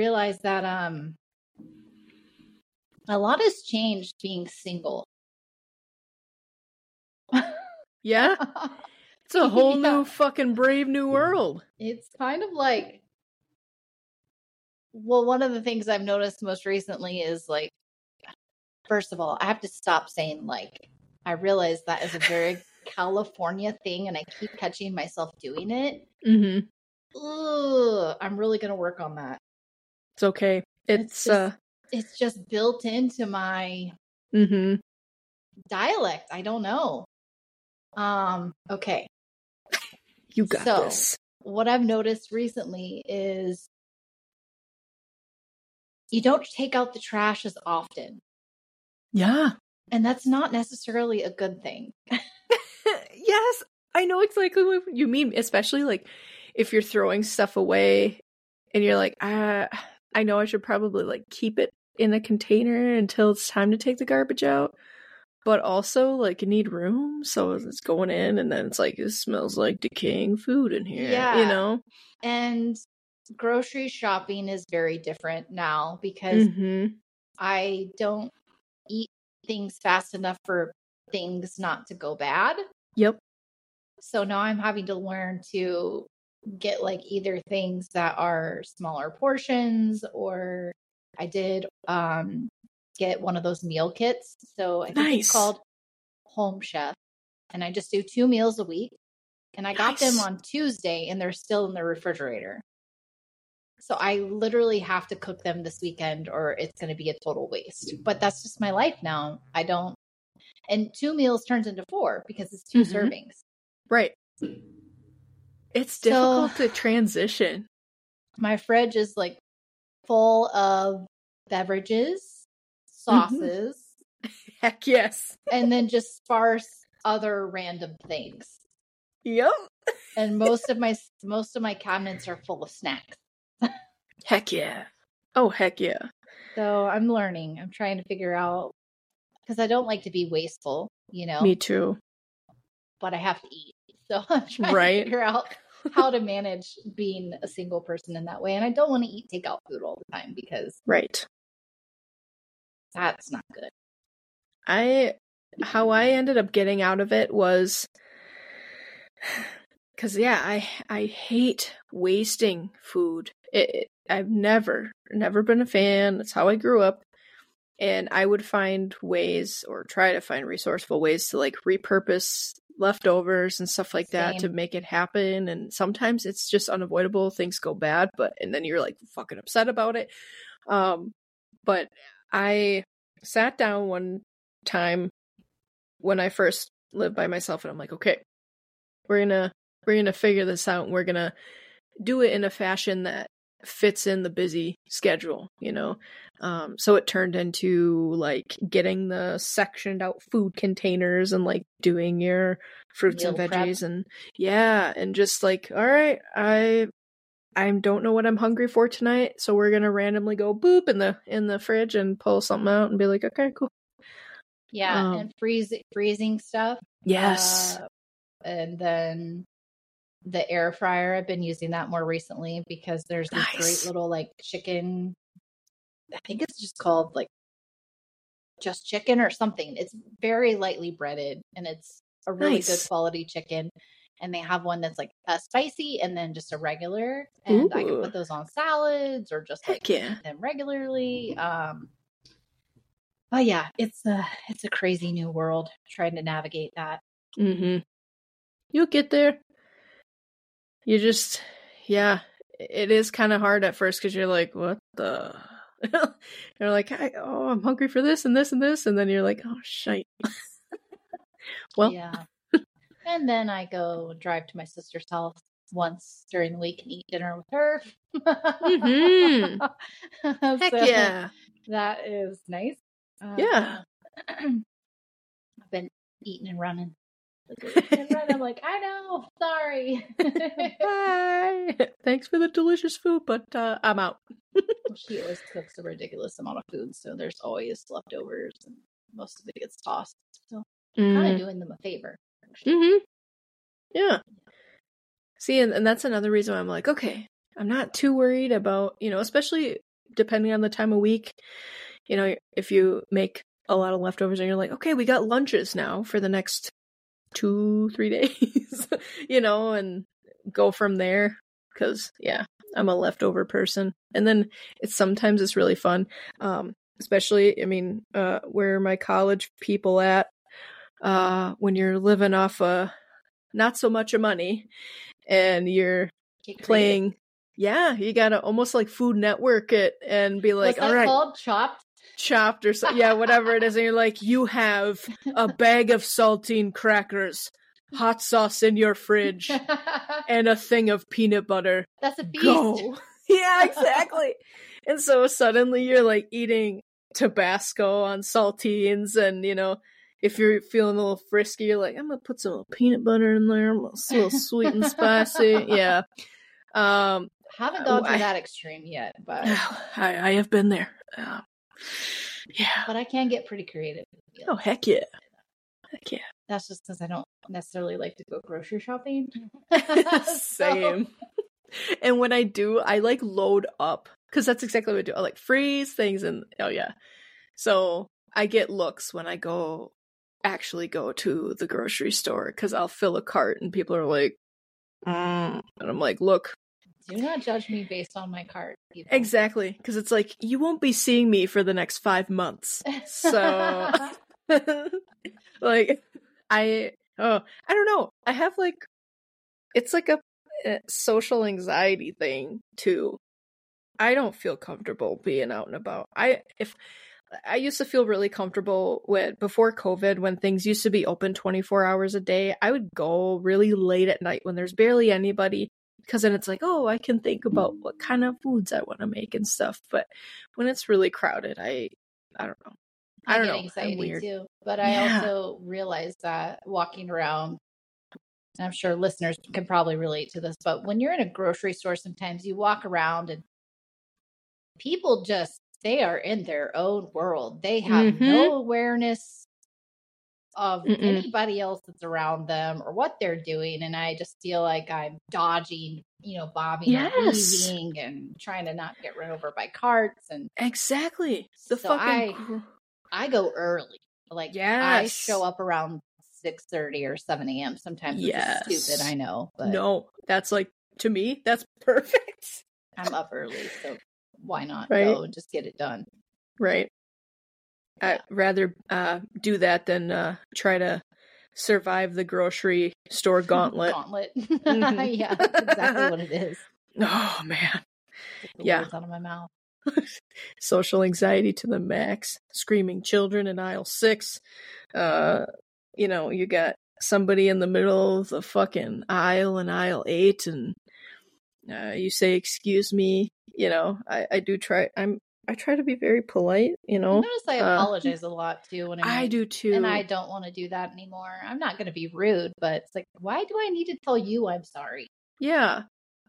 realized that um a lot has changed being single. Yeah. It's a whole Yeah. new fucking brave new world. It's kind of like well, one of the things I've noticed most recently is like first of all, I have to stop saying like. I realize that is a very California thing and I keep catching myself doing it. Mm-hmm. Ugh, I'm really going to work on that. It's okay. It's It's, just- uh It's just built into my mm-hmm. dialect. I don't know. Um, okay. You got So- this. What I've noticed recently is you don't take out the trash as often. Yeah. And that's not necessarily a good thing. yes, I know exactly what you mean, especially like if you're throwing stuff away and you're like, ah, I know I should probably like keep it in a container until it's time to take the garbage out. But also, like, you need room, so it's going in, and then it's like it smells like decaying food in here. Yeah. you know. And grocery shopping is very different now because hmm I don't eat things fast enough for things not to go bad. Yep. So now I'm having to learn to get like either things that are smaller portions or I did um get one of those meal kits. So I think Nice. it's called Home Chef and I just do two meals a week. And I got them on Tuesday and they're still in the refrigerator. So I literally have to cook them this weekend or it's going to be a total waste. But that's just my life now. I don't and two meals turns into four because it's 2 Mhm. servings. Right. It's So- difficult to transition. My fridge is like full of beverages, mm-hmm. sauces, Heck yes. and then just sparse other random things. Yep. And most of my most of my cabinets are full of snacks. Heck yeah. Oh heck yeah. So I'm learning. I'm trying to figure out because I don't like to be wasteful, you know, Me too. but I have to eat. So I'm trying Right. to figure out how to manage being a single person in that way. And I don't want to eat takeout food all the time because Right. that's not good. I how I ended up getting out of it was cuz yeah, I I hate wasting food. It, it- I've never never been a fan. That's how I grew up. And I would find ways or try to find resourceful ways to like repurpose leftovers and stuff like that to make it happen and sometimes it's just unavoidable things go bad but and then you're like fucking upset about it. Um but i sat down one time when I first lived by myself and I'm like, okay, we're gonna we're gonna figure this out and we're gonna do it in a fashion that fits in the busy schedule, you know. Um so it turned into like getting the sectioned out food containers and like doing your fruits and Meal prep. veggies and yeah, and just like, all right, I I don't know what I'm hungry for tonight, so we're gonna randomly go boop in the in the fridge and pull something out and be like, okay, cool. Yeah, Um, and freeze freezing stuff. Yes. Uh, and then the air fryer, I've been using that more recently because there's this Nice. great little like chicken. I think it's just called like just chicken or something. It's very lightly breaded and it's a really Nice. good quality chicken. And they have one that's like a spicy and then just a regular. And I can put those on salads or just like yeah. them regularly. Um but yeah, it's a it's a crazy new world trying to navigate that. Mm-hmm. You'll get there. You just, yeah, it is kind of hard at first because you're like, what the? you're like, I, oh, I'm hungry for this and this and this, and then you're like, oh shit. well, yeah. and then I go drive to my sister's house once during the week and eat dinner with her. mm-hmm. heck So yeah, That is nice. Yeah. I've been eating and running. And running, I'm like, I know, sorry. bye. Thanks for the delicious food, but uh, I'm out. she always cooks a ridiculous amount of food, so there's always leftovers, and most of it gets tossed. So kind of Mm-hmm. doing them a favor. actually. hmm Yeah. See, and, and that's another reason why I'm like, okay, I'm not too worried about, you know, especially depending on the time of week. You know, if you make a lot of leftovers and you're like, okay, we got lunches now for the next two, three days, you know, and go from there. Cause yeah, I'm a leftover person. And then it's sometimes it's really fun. Um, especially, I mean, uh, where my college people at, uh, when you're living off, uh, not so much of money and you're playing yeah, you gotta almost like Food Network it and be like, all right, called chopped, chopped or so, yeah, whatever it is, and you're like, you have a bag of saltine crackers, hot sauce in your fridge, and a thing of peanut butter. That's a beast. Go. yeah, exactly. and so suddenly you're like eating Tabasco on saltines, and you know. If you're feeling a little frisky, you're like, I'm gonna put some peanut butter in there, a little sweet and spicy. Yeah. Um, haven't gone to I, that extreme yet, but I, I have been there. Uh, yeah, but I can get pretty creative. Oh heck yeah, heck yeah. That's just because I don't necessarily like to go grocery shopping. Same. and when I do, I like load up because that's exactly what I do. I like freeze things and oh yeah. So I get looks when I go actually go to the grocery store because I'll fill a cart and people are like, mm. and I'm like, look, do not judge me based on my card. People. Exactly, because it's like you won't be seeing me for the next five months. So, like, I oh, I don't know. I have like, it's like a, a social anxiety thing too. I don't feel comfortable being out and about. I if I used to feel really comfortable with before COVID when things used to be open 24 hours a day. I would go really late at night when there's barely anybody because then it's like, oh, I can think about what kind of foods I want to make and stuff. But when it's really crowded, I I don't know. I, I don't know. Anxiety too, but I also realize that walking around, I'm sure listeners can probably relate to this. But when you're in a grocery store, sometimes you walk around and people just they are in their own world. They have mm-hmm. no awareness of Mm-mm. anybody else that's around them or what they're doing. And I just feel like I'm dodging, you know, bobbing yes. and weaving and trying to not get run over by carts. And exactly the so fucking. I, I go early. Like yes. I show up around six thirty or seven a.m. Sometimes, yes. stupid. I know, but no, that's like to me that's perfect. I'm up early, so why not right? go and just get it done? Right. I'd rather uh, do that than uh, try to survive the grocery store gauntlet. gauntlet. Mm-hmm. yeah, exactly what it is. Oh man. yeah. out of my mouth. Social anxiety to the max. Screaming children in aisle six. Uh, you know, you got somebody in the middle of the fucking aisle in aisle eight, and uh, you say, "Excuse me." You know, I, I do try. I'm I try to be very polite, you know. I notice I uh, apologize uh, a lot too when I, I do too, and I don't want to do that anymore. I'm not going to be rude, but it's like, why do I need to tell you I'm sorry? Yeah,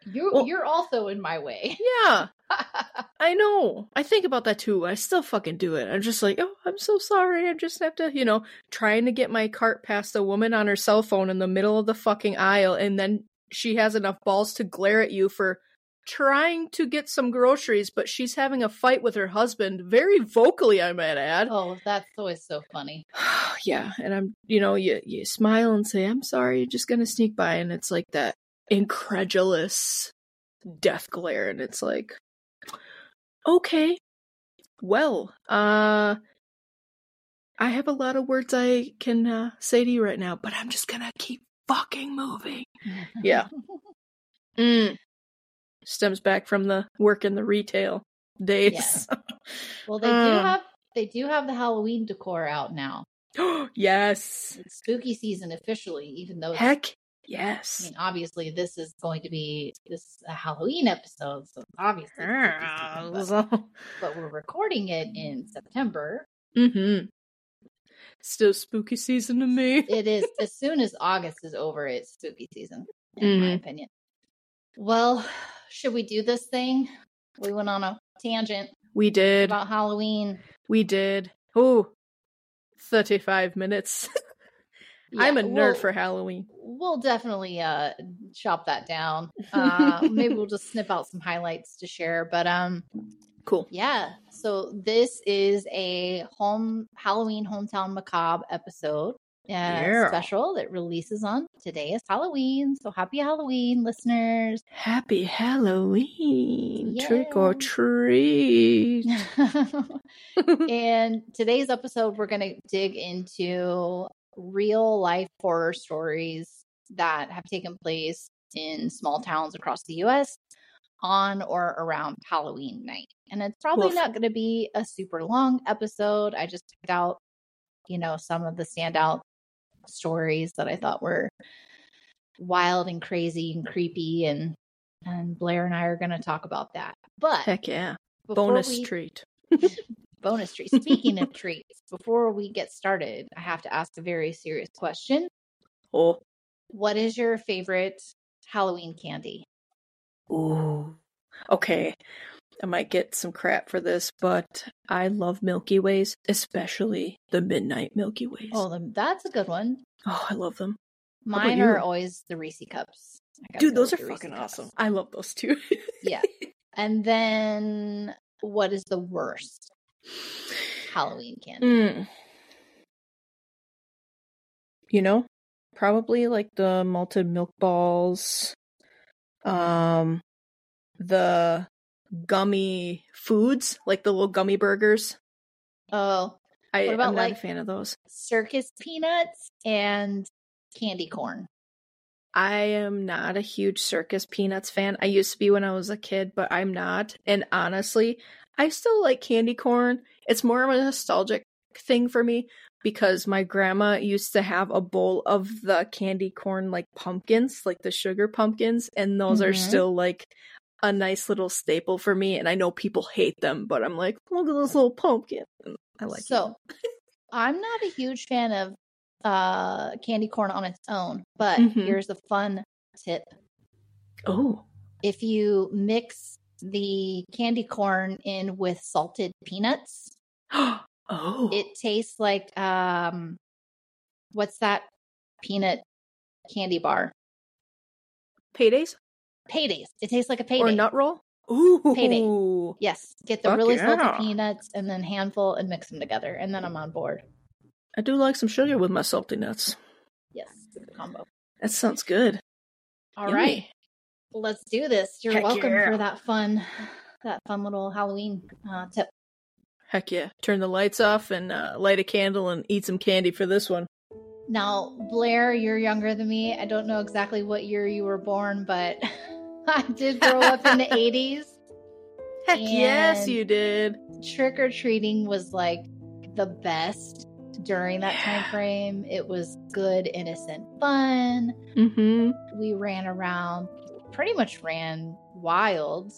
you well, you're also in my way. Yeah, I know. I think about that too. I still fucking do it. I'm just like, oh, I'm so sorry. I just have to, you know, trying to get my cart past a woman on her cell phone in the middle of the fucking aisle, and then she has enough balls to glare at you for trying to get some groceries, but she's having a fight with her husband, very vocally, I might add. Oh, that's always so funny. yeah, and I'm, you know, you you smile and say, "I'm sorry, you're just gonna sneak by," and it's like that incredulous death glare, and it's like, okay, well, uh. I have a lot of words I can uh, say to you right now, but I'm just gonna keep fucking moving. yeah. Mm stems back from the work in the retail days. Yes. Well, they um, do have they do have the Halloween decor out now. yes. It's spooky season officially, even though heck yes. I mean, obviously, this is going to be this a Halloween episode, so obviously, season, but, but, we're recording it in September. Mm-hmm. Still spooky season to me. it is. As soon as August is over, it's spooky season, in mm-hmm. my opinion. Well, should we do this thing? We went on a tangent. We did. About Halloween. We did. Oh, 35 minutes. yeah, I'm a nerd we'll, for Halloween. We'll definitely uh chop that down. Uh maybe we'll just snip out some highlights to share, but um Cool. Yeah. So this is a home Halloween hometown macabre episode. Uh, Yeah. special that releases on today is Halloween. So happy Halloween, listeners. Happy Halloween. Trick or treat. and today's episode, we're going to dig into real life horror stories that have taken place in small towns across the US on or around Halloween night. And it's probably Woof. not going to be a super long episode. I just picked out, you know, some of the standout stories that I thought were wild and crazy and creepy and and Blair and I are going to talk about that. But Heck yeah. Bonus we- treat. bonus treat. Speaking of treats, before we get started, I have to ask a very serious question. Oh. What is your favorite Halloween candy? Ooh. Okay. I might get some crap for this, but I love Milky Ways, especially the Midnight Milky Ways. Oh, that's a good one. Oh, I love them. Mine are always the Reese cups. Dude, those are fucking Cups. awesome. I love those too. Yeah. And then what is the worst Halloween candy? Mm. You know, probably like the malted milk balls, um, the gummy foods, like the little gummy burgers. Oh, I, What about, I'm not like- a fan of those. circus peanuts and candy corn. I am not a huge circus peanuts fan. I used to be when I was a kid, but I'm not. And honestly, I still like candy corn. It's more of a nostalgic thing for me because my grandma used to have a bowl of the candy corn like pumpkins, like the sugar pumpkins, and those are Mhm. still like a nice little staple for me. And I know people hate them, but I'm like, look at this little pumpkin. I like so I'm not a huge fan of uh candy corn on its own, but Mhm. here's a fun tip. Oh, If you mix the candy corn in with salted peanuts, oh, it tastes like um what's that peanut candy bar? paydays Paydays. It tastes like a payday. or nut roll. Ooh, Payday. Yes. Get the Fuck really yeah. salty peanuts and then handful and mix them together. And then I'm on board. I do like some sugar with my salty nuts. Yes. Good combo. That sounds good. All Yummy. right. Let's do this. You're Heck welcome yeah. for that fun that fun little Halloween uh, tip. Heck yeah. Turn the lights off and uh, light a candle and eat some candy for this one. Now, Blair, you're younger than me. I don't know exactly what year you were born, but I did grow up in the 80s. Heck yes, you did. Trick or treating was like the best during that Yeah. time frame. It was good, innocent fun. Mm-hmm. We ran around, pretty much ran wild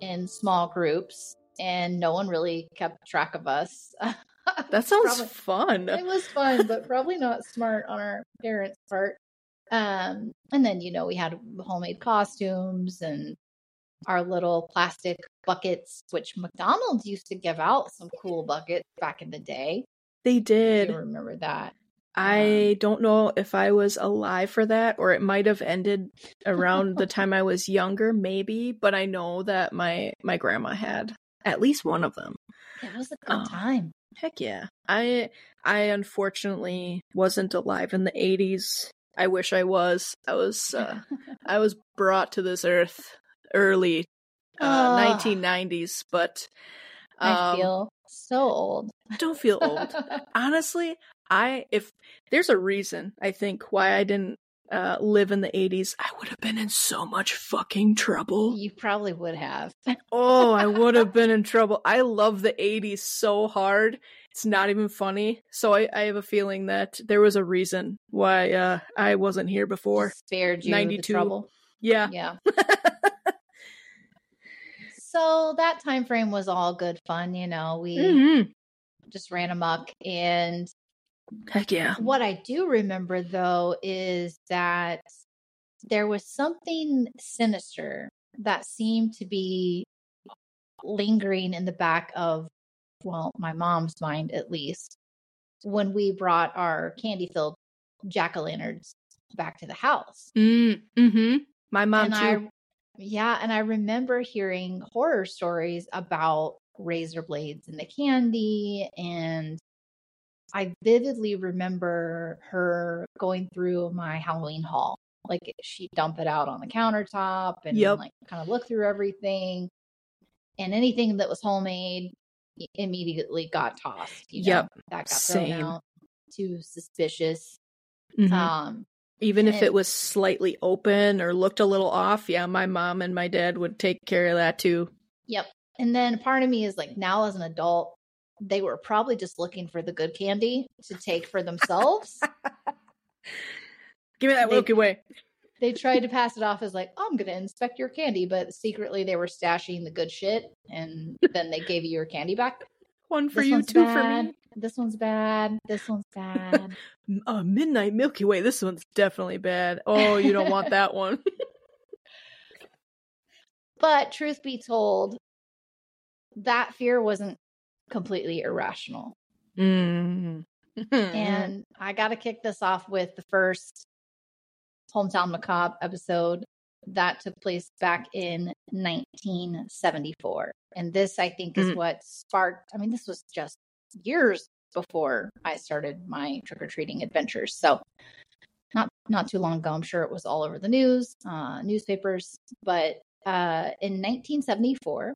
in small groups, and no one really kept track of us. That sounds Probably- fun. it was fun, but probably not smart on our parents' part. Um, and then you know we had homemade costumes and our little plastic buckets, which McDonald's used to give out some cool buckets back in the day. They did. remember that? I don't know if I was alive for that or it might have ended around the time I was younger, maybe, but I know that my my grandma had at least one of them. It was a good Oh. time. Heck yeah. I I unfortunately wasn't alive in the 80s. I wish I was. I was uh, I was brought to this earth early uh, Ah. 1990s, but I um, feel so old. I don't feel old. Honestly, I if there's a reason I think why I didn't uh, live in the 80s, I would have been in so much fucking trouble. you probably would have. Oh, I would have been in trouble. I love the 80s so hard. It's not even funny. So I, I have a feeling that there was a reason why uh, I wasn't here before. Spared you the 92. trouble. Yeah. Yeah. so that time frame was all good fun, you know. We Mhm. just ran amok and Heck yeah. what I do remember though is that there was something sinister that seemed to be lingering in the back of well, my mom's mind at least when we brought our candy filled jack o' lanterns back to the house. Mm, hmm My mom and too. I yeah, and I remember hearing horror stories about razor blades in the candy and I vividly remember her going through my Halloween haul. Like she'd dump it out on the countertop and Yep. like kind of look through everything. And anything that was homemade immediately got tossed. You know? Yep. That got Same. thrown out. Too suspicious. Mhm. Um, Even if it was slightly open or looked a little off, yeah, my mom and my dad would take care of that too. Yep. And then part of me is like, now as an adult, they were probably just looking for the good candy to take for themselves. Give me that Milky Way. they tried to pass it off as like, oh, I'm going to inspect your candy, but secretly they were stashing the good shit, and then they gave you your candy back. One for This you, two bad. for me. This one's bad. This one's bad. Uh, Midnight Milky Way. This one's definitely bad. Oh, you don't want that one. but truth be told, that fear wasn't completely irrational. mm. And I got to kick this off with the first Hometown Macabre episode that took place back in 1974. And this, I think, is Mm. what sparked, I mean, this was just years before I started my trick or treating adventures. So, not not too long ago, I'm sure it was all over the news, uh, newspapers. But uh, in 1974,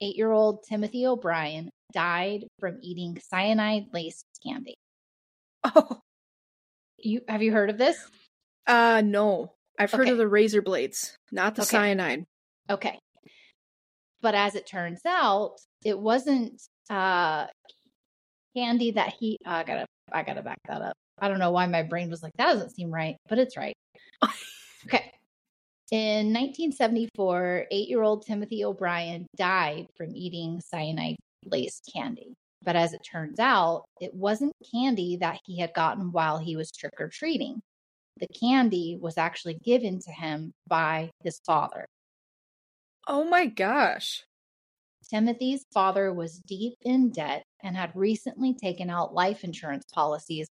eight year old Timothy O'Bryan died from eating cyanide laced candy. oh, You have you heard of this? uh, no. I've heard Okay. of the razor blades, not the Okay. cyanide. Okay. But as it turns out, it wasn't uh candy that he uh, I gotta I gotta back that up. I don't know why my brain was like, that doesn't seem right, but it's right. okay. In 1974, eight year old Timothy O'Bryan died from eating cyanide laced candy. But as it turns out, it wasn't candy that he had gotten while he was trick or treating. The candy was actually given to him by his father. Oh my gosh. Timothy's father was deep in debt and had recently taken out life insurance policies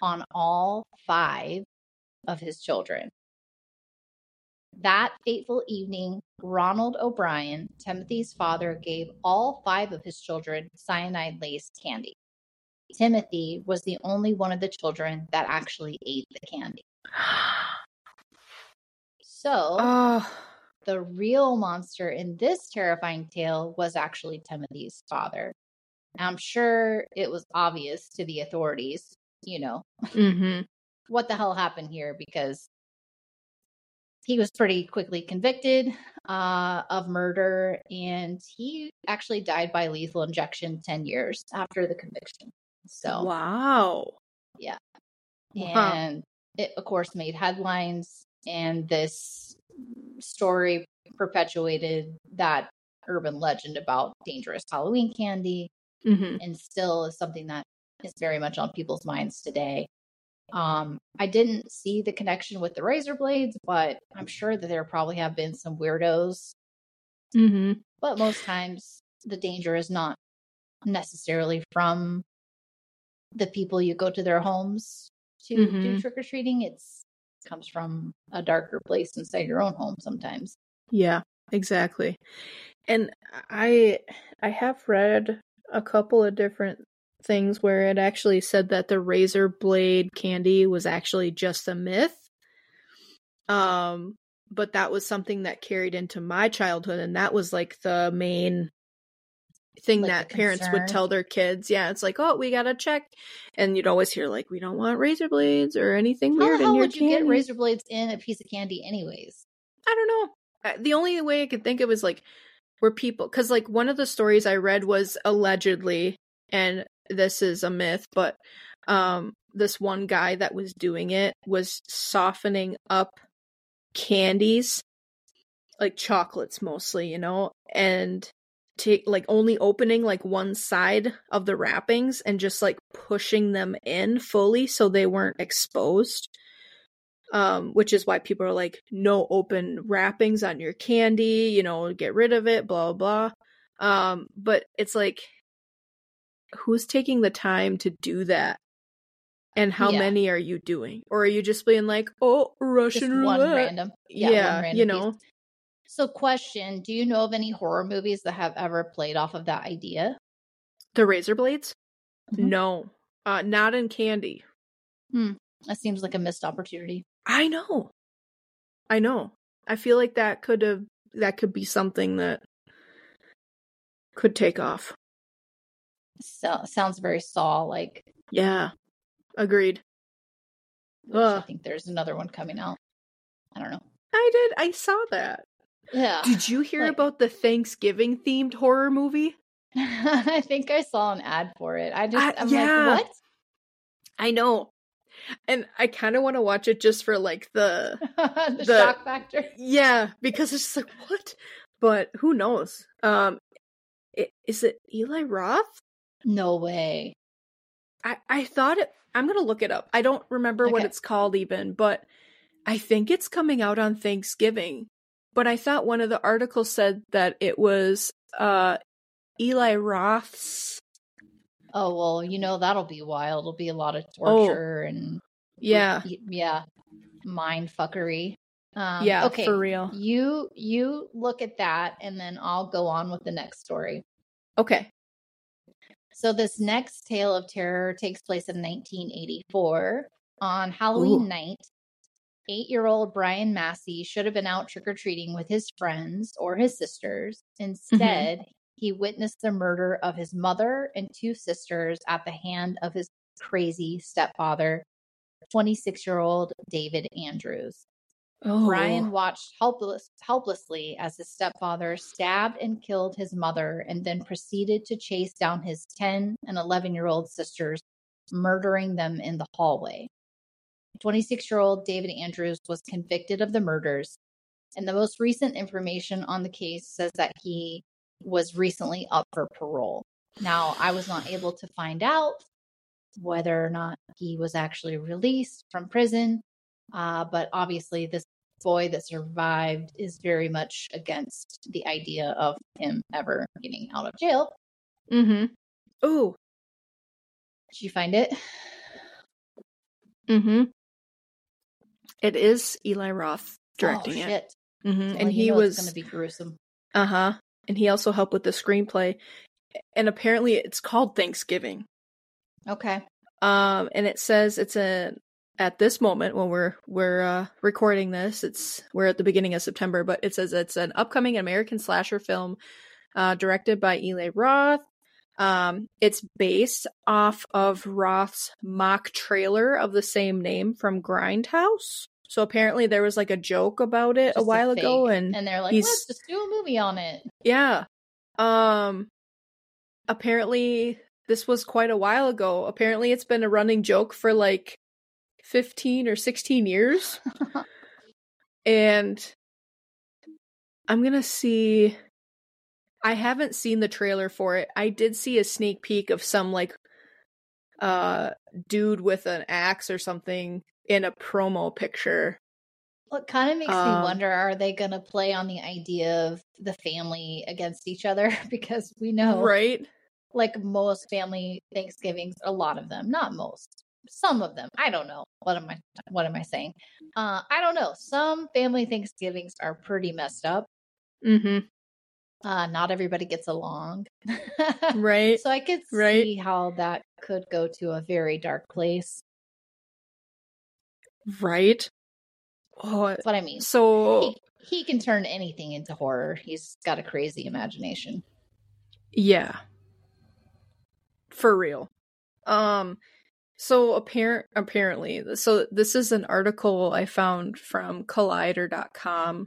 on all five of his children. That fateful evening, Ronald O'Bryan, Timothy's father, gave all five of his children cyanide laced candy. Timothy was the only one of the children that actually ate the candy. So, Oh, the real monster in this terrifying tale was actually Timothy's father. I'm sure it was obvious to the authorities, you know, mm-hmm. what the hell happened here because he was pretty quickly convicted uh, of murder and he actually died by lethal injection 10 years after the conviction. So, Wow. Yeah. Wow. and it of course made headlines and this story perpetuated that urban legend about dangerous halloween candy Mm-hmm. and still is something that is very much on people's minds today um i didn't see the connection with the razor blades but i'm sure that there probably have been some weirdos Mm-hmm. but most times the danger is not necessarily from the people you go to their homes to do Mhm. trick or treating. It's comes from a darker place inside your own home sometimes. Yeah, exactly. And I I have read a couple of different things where it actually said that the razor blade candy was actually just a myth. Um but that was something that carried into my childhood and that was like the main thing Like that parents would tell their kids. Yeah, it's like, "Oh, we got to check." And you'd always hear like, "We don't want razor blades or anything How weird the in hell your would you get razor blades in a piece of candy anyways? I don't know. The only way I could think of was like where people, because like one of the stories I read was allegedly, and this is a myth, but um, this one guy that was doing it was softening up candies, like chocolates mostly, you know, and take like only opening like one side of the wrappings and just like pushing them in fully so they weren't exposed um which is why people are like no open wrappings on your candy you know get rid of it blah blah blah. Um but it's like who's taking the time to do that and how Yeah. many are you doing or are you just being like oh Just russian one random. yeah, one random you piece. know So, question Do you know of any horror movies that have ever played off of that idea? The razor blades? Mhm. No. Uh not in candy. Hmm. That seems like a missed opportunity. I know. I know. I feel like that could have that could be something that could take off. So, sounds very Saw like. Yeah. Agreed. I think there's another one coming out. I don't know. I did. I saw that. Yeah. Did you hear Like- about the Thanksgiving themed horror movie? I think I saw an ad for it. I just, Uh, I'm yeah. like, what? I know. And I kind of want to watch it just for like the the, The- shock factor. yeah, because it's just like what? But who knows? Um i- is it Eli Roth? No way. I I thought it I'm going to look it up. I don't remember what it's called even, but I think it's coming out on Thanksgiving. But I thought one of the articles said that it was uh Eli Roth's Oh well, you know that'll be wild. It'll be a lot of Oh. torture and yeah. yeah, mind fuckery. Um, yeah, Okay. for real. You you look at that, and then I'll go on with the next story. Okay. So this next tale of terror takes place in 1984 on Halloween Ooh. night. Eight-year-old Brian Massey should have been out trick-or-treating with his friends or his sisters. Mm-hmm. Instead, he witnessed the murder of his mother and two sisters at the hand of his crazy stepfather, 26-year-old David Andrews. Oh. Brian watched helpless, helplessly as his stepfather stabbed and killed his mother and then proceeded to chase down his 10 and 11 year old sisters, murdering them in the hallway. 26 year old David Andrews was convicted of the murders, and the most recent information on the case says that he was recently up for parole. Now, I was not able to find out whether or not he was actually released from prison. Uh, but obviously, this boy that survived is very much against the idea of him ever getting out of jail. Mm hmm. Oh. Did you find it? Mm hmm. It is Eli Roth directing oh, it. shit. Mhm. Well, and he was going to be gruesome. Uh huh. And he also helped with the screenplay. And apparently, it's called Thanksgiving. Okay. Um, and it says it's a at this moment when we're we're uh, recording this, it's we're at the beginning of September, but it says it's an upcoming American slasher film, uh, directed by Eli Roth. Um, it's based off of Roth's mock trailer of the same name from Grindhouse. So apparently there was like a joke about it Just a while ago, and and they're like, let's just do a movie on it. yeah. Um apparently this was quite a while ago. Apparently it's been a running joke for like 15 or 16 years. and I'm going to see I haven't seen the trailer for it. I did see a sneak peek of some like uh dude with an axe or something in a promo picture. Well, it kind of makes Um, me wonder are they going to play on the idea of the family against each other? because we know, Right? like most family Thanksgivings, a lot of them, not most, some of them. I don't know. What am I, what am I saying? Uh, I don't know. Some family Thanksgivings are pretty messed up. mm-hmm Uh, not everybody gets along. Right? so I could Right. see how that could go to a very dark place. Right? Oh, That's what I mean. so He, he can turn anything into horror. He's got a crazy imagination. Yeah. For real. Um so apparent apparently so this is an article I found from collider.com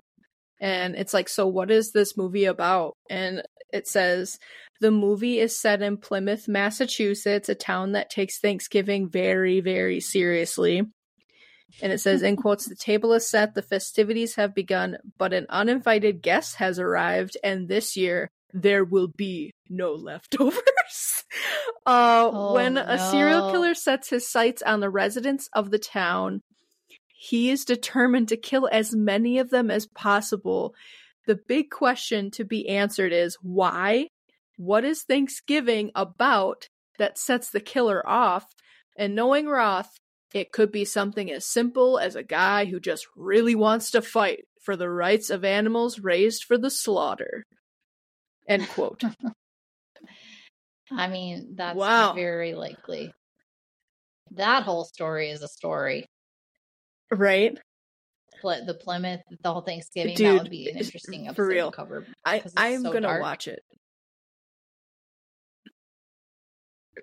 and it's like so what is this movie about? And it says the movie is set in Plymouth, Massachusetts, a town that takes Thanksgiving very very seriously. And it says in quotes the table is set, the festivities have begun, but an uninvited guest has arrived and this year there will be no leftovers. uh, Oh, when a serial killer sets his sights on the residents of the town, he is determined to kill as many of them as possible. The big question to be answered is why? What is Thanksgiving about that sets the killer off? And knowing Roth, It could be something as simple as a guy who just really wants to fight for the rights of animals raised for the slaughter. End quote. I mean, that's Wow. very likely. That whole story is a story. right? Pl- The Plymouth, the whole Thanksgiving, that would be an interesting for episode real. cover. I I'm so gonna watch it.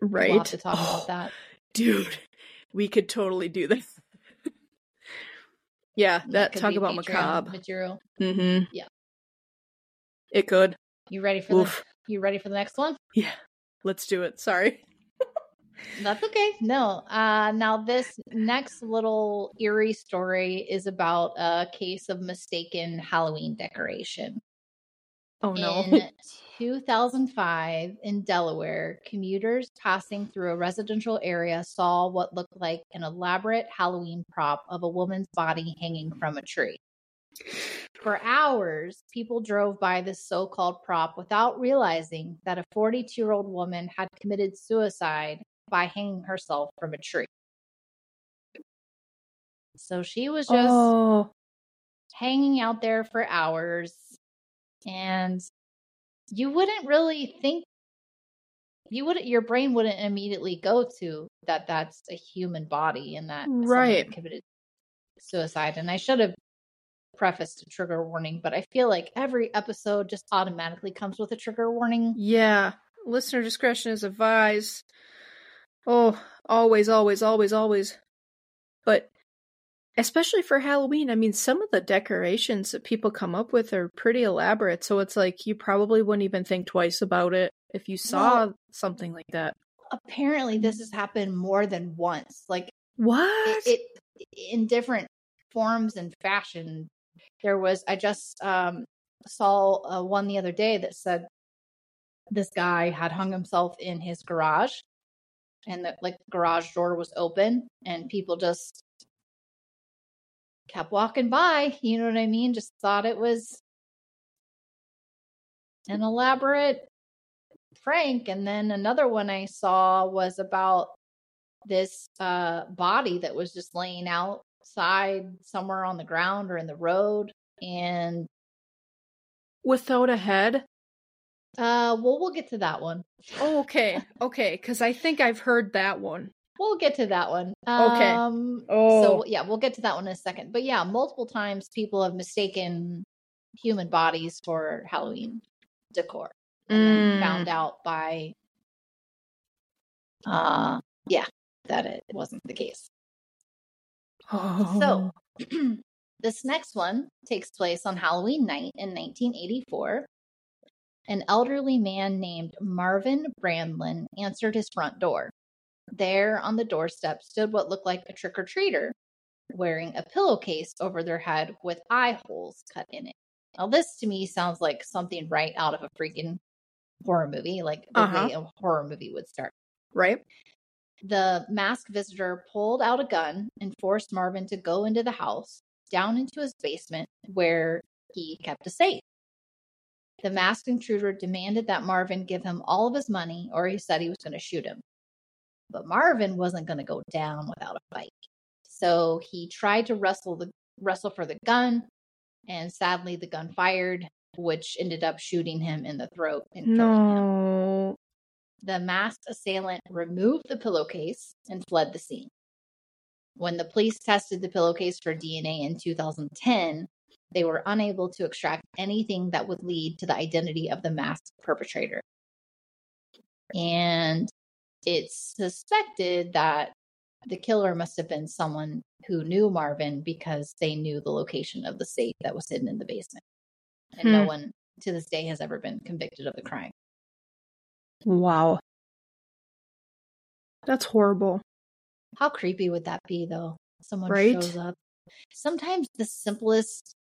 We'll Right? have to talk Oh, about that. dude, we could totally do this. yeah, that could talk about Patreon macabre. material. Mm-hmm. Yeah. It could. You ready for Oof. the? You ready for the next one? Yeah. Let's do it. Sorry. That's okay. No. Uh, now this next little eerie story is about a case of mistaken Halloween decoration. Oh no. In 2005 in Delaware, commuters passing through a residential area saw what looked like an elaborate Halloween prop of a woman's body hanging from a tree. For hours, people drove by this so called prop without realizing that a 42 year old woman had committed suicide by hanging herself from a tree. So she was just oh, hanging out there for hours and you wouldn't really think you wouldn't your brain wouldn't immediately go to that that's a human body and that Right. committed suicide and i should have prefaced a trigger warning but i feel like every episode just automatically comes with a trigger warning yeah. Listener discretion is advised. Oh, always, always, always, always. But especially for Halloween, I mean, some of the decorations that people come up with are pretty elaborate. So it's like you probably wouldn't even think twice about it if you saw something like that. apparently this has happened more than once like What? it, it in different forms and fashion there was i just um saw uh, one the other day that said this guy had hung himself in his garage and the like garage door was open and people just kept walking by you know what i mean? Just thought it was an elaborate prank and then another one i saw was about this uh body that was just laying outside somewhere on the ground or in the road and Without a head? uh well we'll get to that one Oh, okay. Okay. Because I think I've heard that one. we'll get to that one Okay. um Oh. so yeah we'll get to that one in a second but yeah multiple times people have mistaken human bodies for halloween decor and Mm. found out by uh yeah that it wasn't the case Oh. So, this next one takes place on Halloween night in 1984. An elderly man named Marvin Brandlin answered his front door. There on the doorstep stood what looked like a trick or treater wearing a pillowcase over their head with eye holes cut in it. Now, this to me sounds like something right out of a freaking horror movie, like the Uh-huh. way a horror movie would start. right? The masked visitor pulled out a gun and forced Marvin to go into the house, down into his basement where he kept a safe. The masked intruder demanded that Marvin give him all of his money or he said he was going to shoot him. But Marvin wasn't going to go down without a fight. So he tried to wrestle the wrestle for the gun and sadly the gun fired which ended up shooting him in the throat and killing him No. The masked assailant removed the pillowcase and fled the scene. When the police tested the pillowcase for DNA in 2010, they were unable to extract anything that would lead to the identity of the masked perpetrator. And it's suspected that the killer must have been someone who knew Marvin because they knew the location of the safe that was hidden in the basement. And no Hmm. one to this day has ever been convicted of the crime. Wow. That's horrible. How creepy would that be, though? Someone Right? shows up. Sometimes the simplest,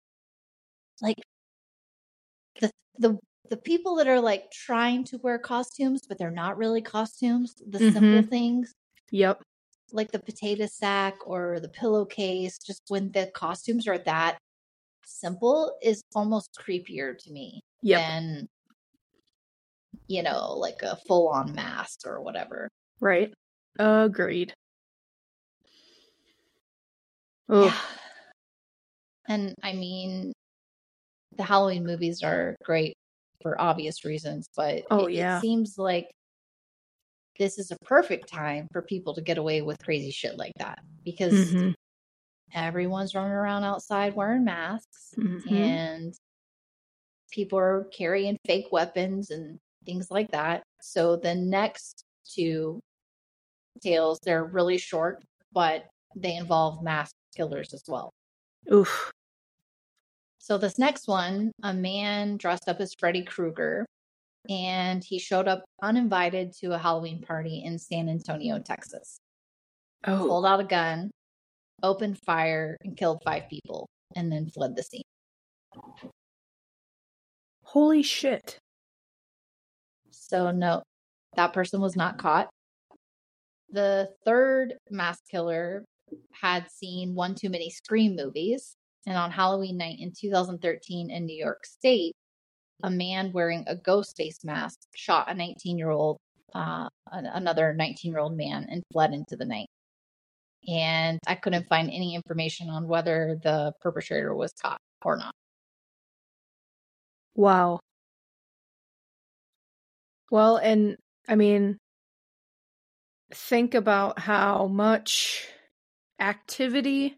like the the the people that are like trying to wear costumes, but they're not really costumes. The simple Mhm. things, Yep. like the potato sack or the pillowcase, just when the costumes are that simple, is almost creepier to me Yep. than you know, like a full on mask or whatever. Right. Agreed. Ugh. Yeah. And I mean, the Halloween movies are great for obvious reasons, but Oh, it, yeah. it seems like this is a perfect time for people to get away with crazy shit like that because Mhm. everyone's running around outside wearing masks Mhm. and people are carrying fake weapons and things like that. So the next two tales, they're really short, but they involve mass killers as well. Oof. So this next one, a man dressed up as Freddy Krueger, and he showed up uninvited to a Halloween party in San Antonio, Texas. Oh. Pulled out a gun, opened fire, and killed five people, and then fled the scene. Holy shit. So no, that person was not caught. The third mass killer had seen one too many Scream movies, and on Halloween night in 2013 in New York State, a man wearing a ghost face mask shot a 19 year old, uh, another 19 year old man, and fled into the night. And I couldn't find any information on whether the perpetrator was caught or not. Wow. Well, and I mean, think about how much activity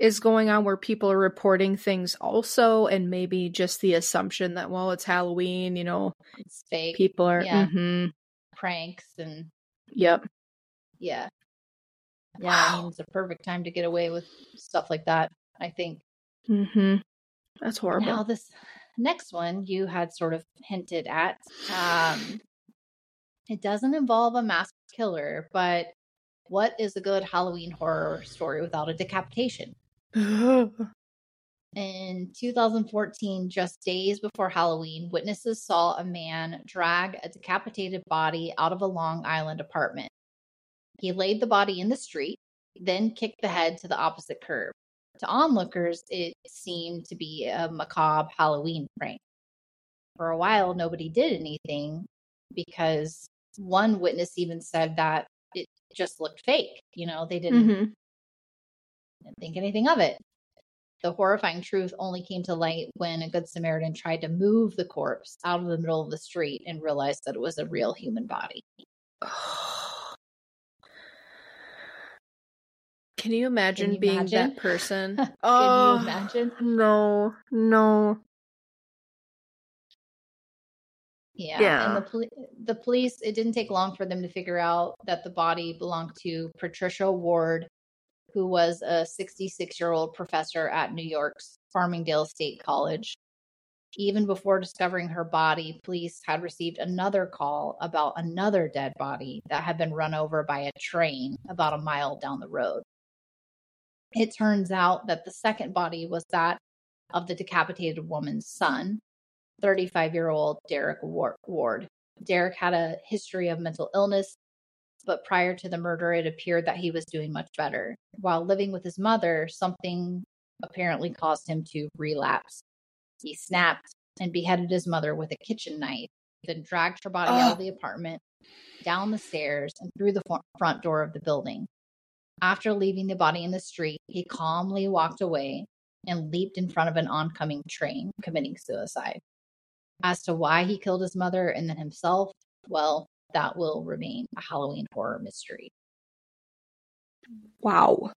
is going on where people are reporting things also, and maybe just the assumption that, well, it's Halloween, you know, It's fake people are, Yeah. mhm, pranks and yep. Yeah. Yeah, I mean, it's a perfect time to get away with stuff like that, I think. hmm That's horrible. Now, this next one you had sort of hinted at. Um, it doesn't involve a masked killer, but what is a good Halloween horror story without a decapitation? In 2014, just days before Halloween, witnesses saw a man drag a decapitated body out of a Long Island apartment. He laid the body in the street, then kicked the head to the opposite curb. To onlookers, it seemed to be a macabre Halloween prank. For a while, nobody did anything because one witness even said that it just looked fake. You know, they didn't hmm didn't think anything of it. The horrifying truth only came to light when a Good Samaritan tried to move the corpse out of the middle of the street and realized that it was a real human body. Can you imagine you being imagine? that person? Can oh, you imagine? No, no. Yeah. Yeah. And the, poli- the police, it didn't take long for them to figure out that the body belonged to Patricia Ward, who was a 66 year old professor at New York's Farmingdale State College. Even before discovering her body, police had received another call about another dead body that had been run over by a train about a mile down the road. It turns out that the second body was that of the decapitated woman's son, 35 year old Derek Ward. Derek had a history of mental illness, but prior to the murder, it appeared that he was doing much better. While living with his mother, something apparently caused him to relapse. He snapped and beheaded his mother with a kitchen knife, then dragged her body out of Oh. the apartment, down the stairs, and through the front door of the building. After leaving the body in the street, he calmly walked away and leaped in front of an oncoming train, committing suicide. As to why he killed his mother and then himself, well, that will remain a Halloween horror mystery. Wow.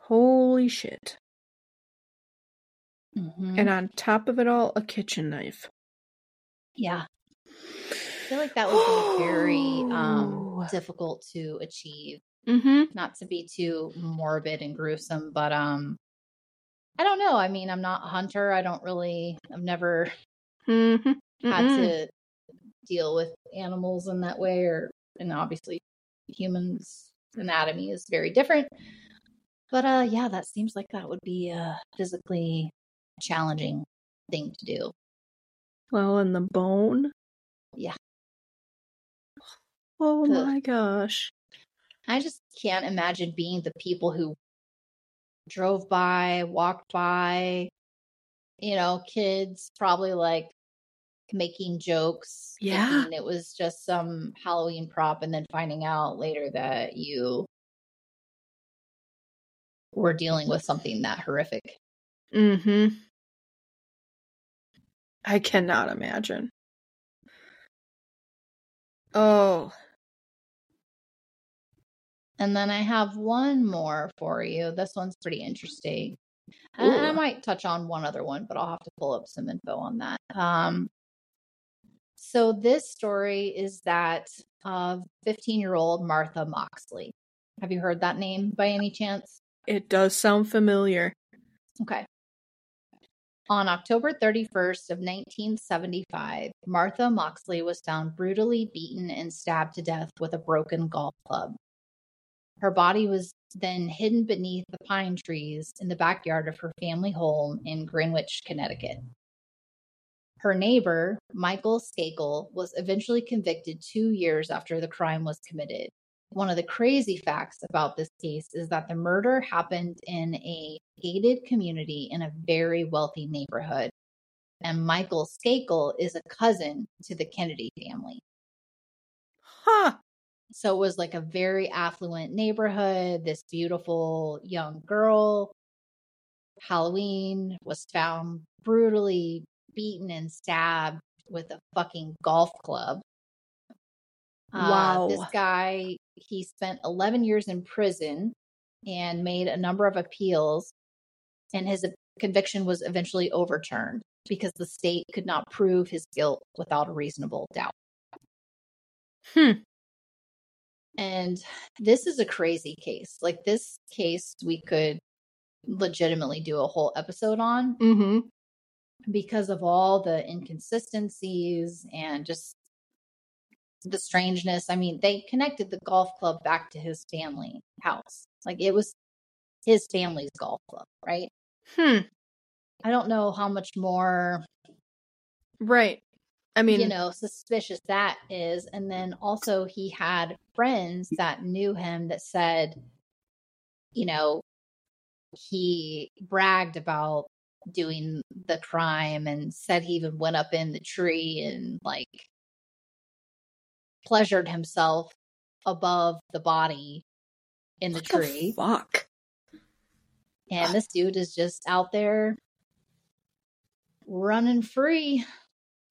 Holy shit. Mhm. And on top of it all, a kitchen knife. yeah, feel like that would be very um, difficult to achieve. Mm-hmm. Not to be too morbid and gruesome, but um, I don't know. I mean, I'm not a hunter. I don't really. I've never Mm-hmm. had to deal with animals in that way or and obviously humans anatomy is very different but uh yeah that seems like that would be a physically challenging thing to do Well, and the bone. Yeah. Oh Ugh. my gosh. i just can't imagine being the people who drove by walked by you know kids probably like making jokes Yeah. thinking it was just some halloween prop and then finding out later that you we're dealing with something that horrific. Mm-hmm. I cannot imagine. Oh. And then I have one more for you. This one's pretty interesting. And I might touch on one other one, but I'll have to pull up some info on that. Um, so this story is that of 15 year old Martha Moxley. Have you heard that name by any chance? It does sound familiar. Okay. On October 31st of 1975, Martha Moxley was found brutally beaten and stabbed to death with a broken golf club. Her body was then hidden beneath the pine trees in the backyard of her family home in Greenwich, Connecticut. Her neighbor, Michael Skakel, was eventually convicted two years after the crime was committed. One of the crazy facts about this case is that the murder happened in a gated community in a very wealthy neighborhood. And Michael Skakel is a cousin to the Kennedy family. Huh. So it was like a very affluent neighborhood. This beautiful young girl, Halloween, was found brutally beaten and stabbed with a fucking golf club. Wow. Uh, this guy, he spent 11 years in prison and made a number of appeals, and his conviction was eventually overturned because the state could not prove his guilt without a reasonable doubt. Hmm. And this is a crazy case. Like this case, we could legitimately do a whole episode on Mm-hmm. because of all the inconsistencies and just the strangeness. I mean, they connected the golf club back to his family house. Like it was his family's golf club, right? Hmm. I don't know how much more, Right. I mean, you know, suspicious that is. And then also, he had friends that knew him that said, you know, he bragged about doing the crime and said he even went up in the tree and like pleasured himself above the body in the what tree. fuck. and this dude is just out there running free.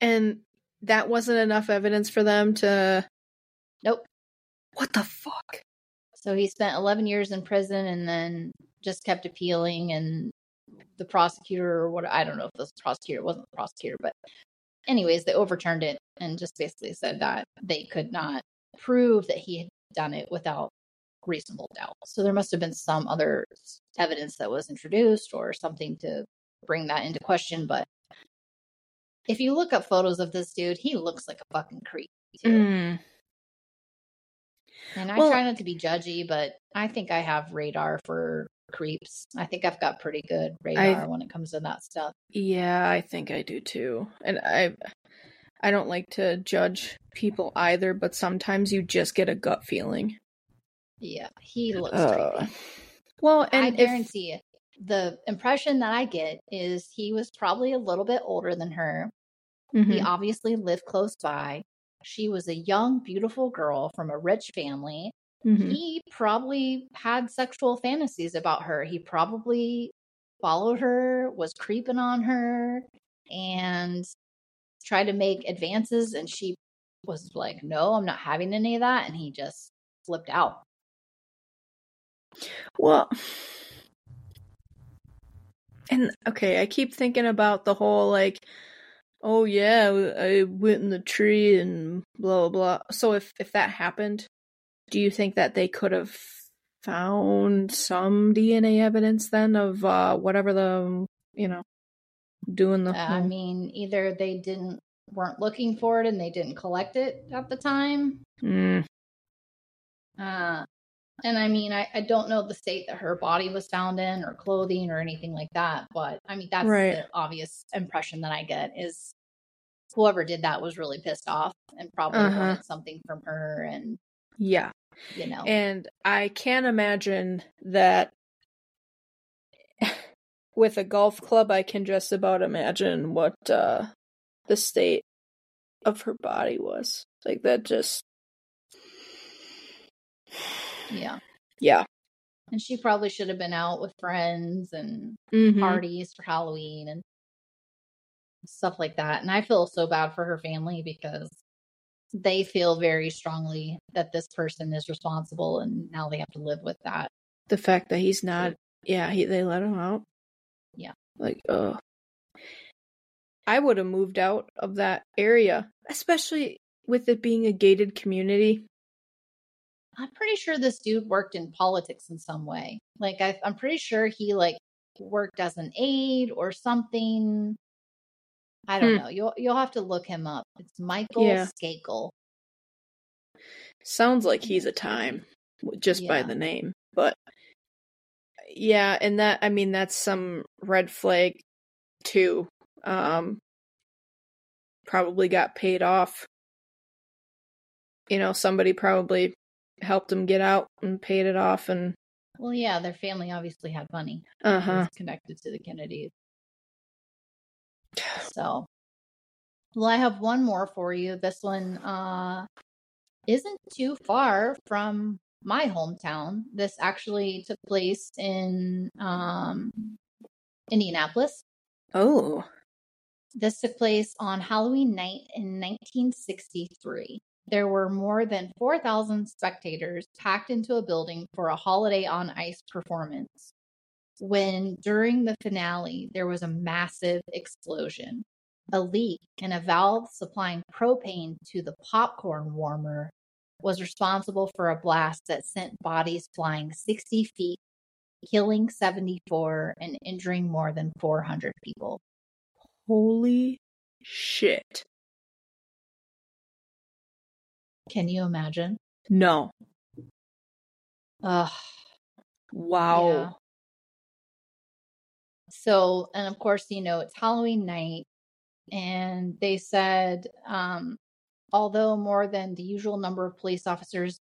And that wasn't enough evidence for them to. Nope. What the fuck? So he spent 11 years in prison and then just kept appealing. And the prosecutor, or what I don't know if this prosecutor wasn't the prosecutor, but anyways, they overturned it and just basically said that they could not prove that he had done it without reasonable doubt. So there must have been some other evidence that was introduced or something to bring that into question. But if you look up photos of this dude, he looks like a fucking creep too. Mm. And I Well- try not to be judgy, but I think I have radar for creeps. I think I've got pretty good radar when it comes to that stuff. Yeah, I think I do too. And I I don't like to judge people either, but sometimes you just get a gut feeling. Yeah, he looks Uh, creepy. Well, I and if guarantee you, the impression that I get is he was probably a little bit older than her. He Mhm. obviously lived close by. She was a young, beautiful girl from a rich family. Mhm. He probably had sexual fantasies about her. He probably followed her, was creeping on her, and tried to make advances. And she was like, No, I'm not having any of that. And he just flipped out. Well, and okay, I keep thinking about the whole like, oh yeah, I went in the tree and blah blah blah. So if if that happened, do you think that they could have found some DNA evidence then of uh whatever the you know doing the I mean, either they didn't weren't looking for it and they didn't collect it at the time. Mm, Uh, and I mean, I, I don't know the state that her body was found in or clothing or anything like that, but I mean, that's Right. the obvious impression that I get is whoever did that was really pissed off and probably Uh-huh. wanted something from her and, yeah. you know, And I can't imagine that with a golf club, I can just about imagine what uh, the state of her body was. Like that just, yeah. yeah. And she probably should have been out with friends and Mhm. parties for Halloween and stuff like that. And I feel so bad for her family because they feel very strongly that this person is responsible and now they have to live with that. The fact that he's not, yeah, he, they let him out. Yeah. Like, uh, I would have moved out of that area, especially with it being a gated community. I'm pretty sure this dude worked in politics in some way. Like I, I'm pretty sure he like worked as an aide or something. I don't Hmm. know. You'll you'll have to look him up. It's Michael Yeah. Skakel. Sounds like he's a time just by the name, but yeah, and that I mean that's some red flag too. Um probably got paid off. You know, somebody probably helped him get out and paid it off and Well, yeah, their family obviously had money. Uh-huh. connected to the Kennedys. So, well, I have one more for you. This one uh, isn't too far from my hometown. This actually took place in um, Indianapolis. Oh. This took place on Halloween night in 1963. There were more than 4,000 spectators packed into a building for a holiday on ice performance. When during the finale, there was a massive explosion. A leak in a valve supplying propane to the popcorn warmer was responsible for a blast that sent bodies flying 60 feet, killing 74 and injuring more than 400 people. Holy shit. Can you imagine? No. Ugh. Wow. Yeah. So, and of course, you know, it's Halloween night, and they said, um, although more than the usual number of police officers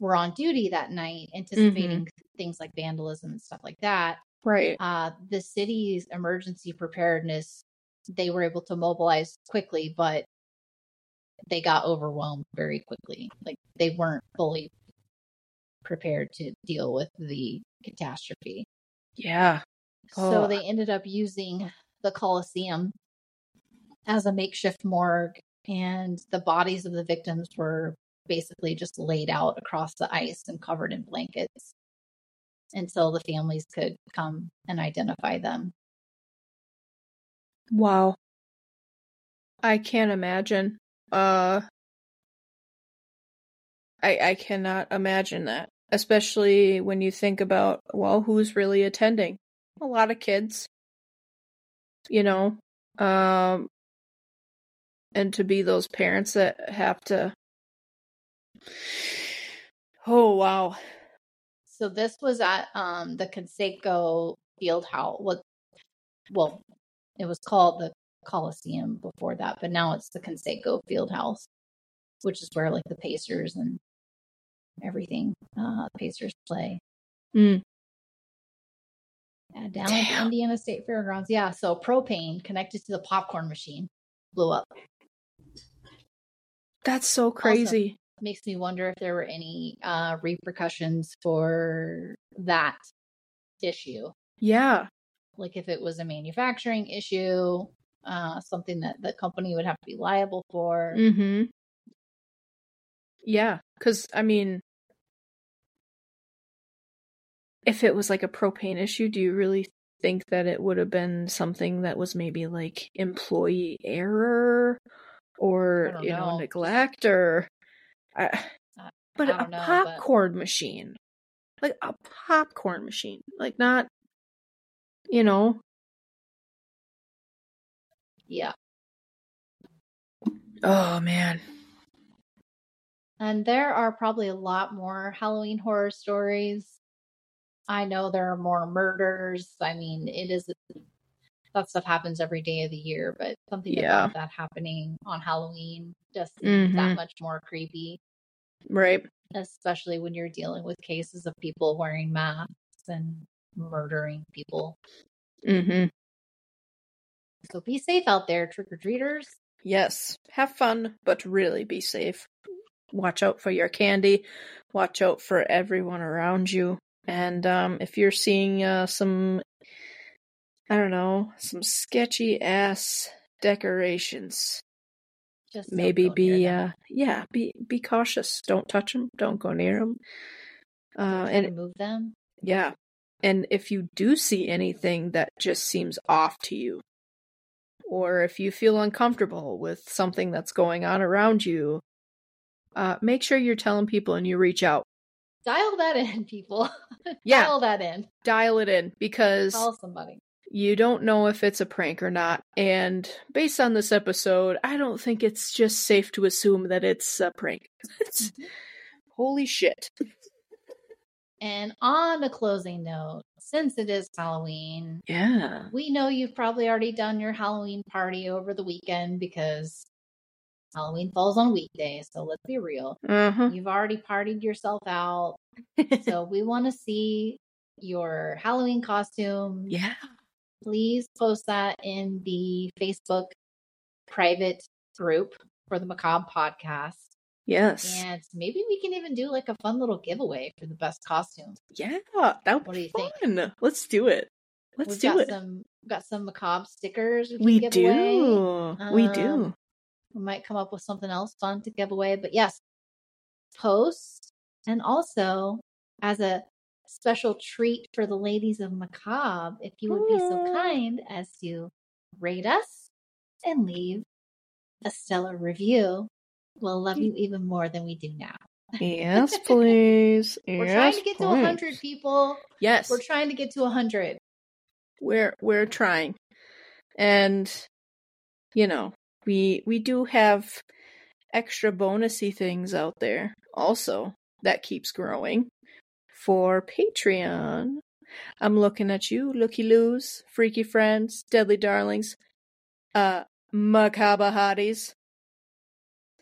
were on duty that night, anticipating things like vandalism and stuff like that, Right. uh, the city's emergency preparedness, they were able to mobilize quickly, but they got overwhelmed very quickly. Like they weren't fully prepared to deal with the catastrophe. Yeah. So Oh. they ended up using the Coliseum as a makeshift morgue, and the bodies of the victims were basically just laid out across the ice and covered in blankets until the families could come and identify them. Wow. I can't imagine. Uh I I cannot imagine that. Especially when you think about well, who's really attending? A lot of kids. You know. Um and to be those parents that have to Oh wow. So this was at um, the Conseco Field House. What? Well, it was called the Coliseum before that, but now it's the Conseco Fieldhouse, which is where like the Pacers and everything uh, Pacers play. Mm. Yeah, down at. Indiana State Fairgrounds. Yeah, so propane connected to the popcorn machine blew up. That's so crazy. Makes me wonder if there were any uh, repercussions for that issue. Yeah. like if it was a manufacturing issue, uh, something that the company would have to be liable for. Mm-hmm. Yeah, because I mean, if it was like a propane issue, do you really think that it would have been something that was maybe like employee error or you know, know. neglect or I, I- but I a know, but- popcorn machine, like a popcorn machine, like not, you know, Yeah. oh man, And there are probably a lot more Halloween horror stories. I know there are more murders. I mean, it is that stuff happens every day of the year, but something Yeah. about that happening on Halloween just Mhm. that much more creepy, right? especially when you're dealing with cases of people wearing masks and murdering people. Mm-hmm. So be safe out there, trick or treaters. Yes, have fun, but really be safe. Watch out for your candy. Watch out for everyone around you. And um, if you're seeing uh, some, I don't know, some sketchy ass decorations, Just maybe be uh, yeah, be be cautious. Don't touch them. Don't go near them. Uh, and move them. yeah, and if you do see anything that just seems off to you, or if you feel uncomfortable with something that's going on around you, uh, make sure you're telling people and you reach out. Dial that in, people. Yeah. Dial that in. Dial it in because Call somebody. you don't know if it's a prank or not. And based on this episode, I don't think it's just safe to assume that it's a prank. Holy shit. And on a closing note, since it is Halloween, Yeah. we know you've probably already done your Halloween party over the weekend because Halloween falls on weekdays. So let's be real. Uh huh. You've already partied yourself out. So we want to see your Halloween costume. yeah. Please post that in the Facebook private group for the Macabre podcast. Yes. And maybe we can even do like a fun little giveaway for the best costumes. Yeah. That would be you think? fun. Let's do it. Let's We've do got it. some got some macabre stickers we can we give do. away. we Um, do. We might come up with something else fun to give away. But yes, post and also as a special treat for the ladies of Macabre, if you would be so kind as to rate us and leave a stellar review, we'll love you even more than we do now. Yes, please. We're yes, trying to get to please. 100 people. Yes. We're trying to get to 100. we're we're trying and you know we we do have extra bonusy things out there also that keeps growing for patreon i'm looking at you looky loos freaky friends deadly darlings uh macabre hotties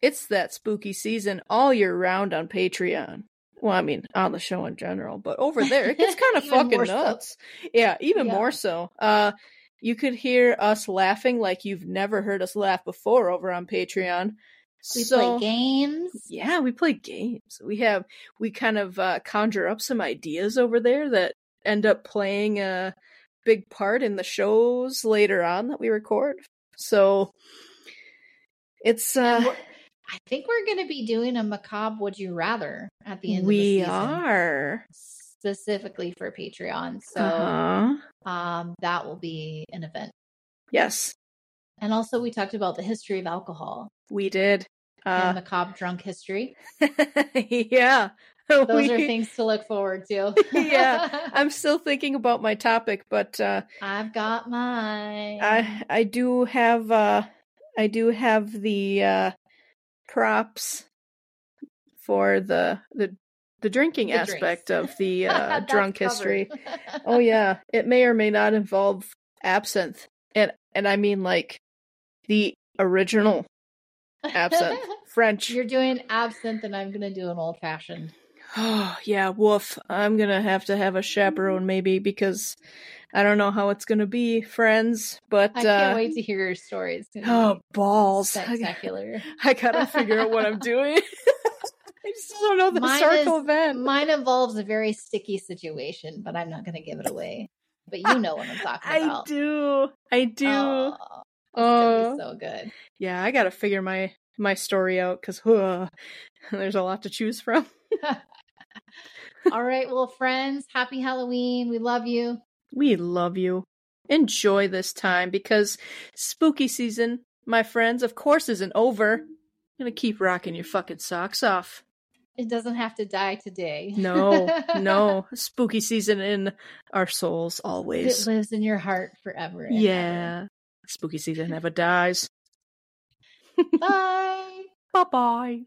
it's that spooky season all year round on patreon well i mean on the show in general but over there it gets kind of fucking more so. nuts yeah even Yeah. more so uh you could hear us laughing like you've never heard us laugh before over on patreon We so play games. yeah we play games we have we kind of uh conjure up some ideas over there that end up playing a big part in the shows later on that we record so it's uh I think we're going to be doing a macabre would you rather at the end we of the season. are Specifically for Patreon. So uh-huh. um, that will be an event. yes And also, we talked about the history of alcohol we did and uh macabre drunk history. yeah Those We- are things to look forward to. Yeah, i'm still thinking about my topic but uh I've got mine. I I do have uh I do have the uh props for the the the drinking The aspect drinks. of the uh drunk covered. history. Oh yeah, it may or may not involve absinthe. And and I mean like the original absinthe, French. You're doing absinthe, and I'm going to do an old fashioned. Oh, yeah, woof. I'm going to have to have a chaperone maybe because I don't know how it's going to be, friends, but I can't uh wait to hear your stories. Oh, balls. I, spectacular. I gotta figure out what I'm doing. I just don't know the Mine circle is- event. Mine involves a very sticky situation, but I'm not going to give it away. But you know what I'm talking about. I do. I do. Oh, Oh, be so good. yeah, I gotta figure my my story out because uh, there's a lot to choose from. All right, well, friends, happy Halloween. We love you. We love you. Enjoy this time because spooky season, my friends, of course, isn't over. I'm gonna keep rocking your fucking socks off. It doesn't have to die today. No, no, spooky season in our souls always. it lives in your heart forever. Yeah, spooky season never dies. Bye. Bye bye.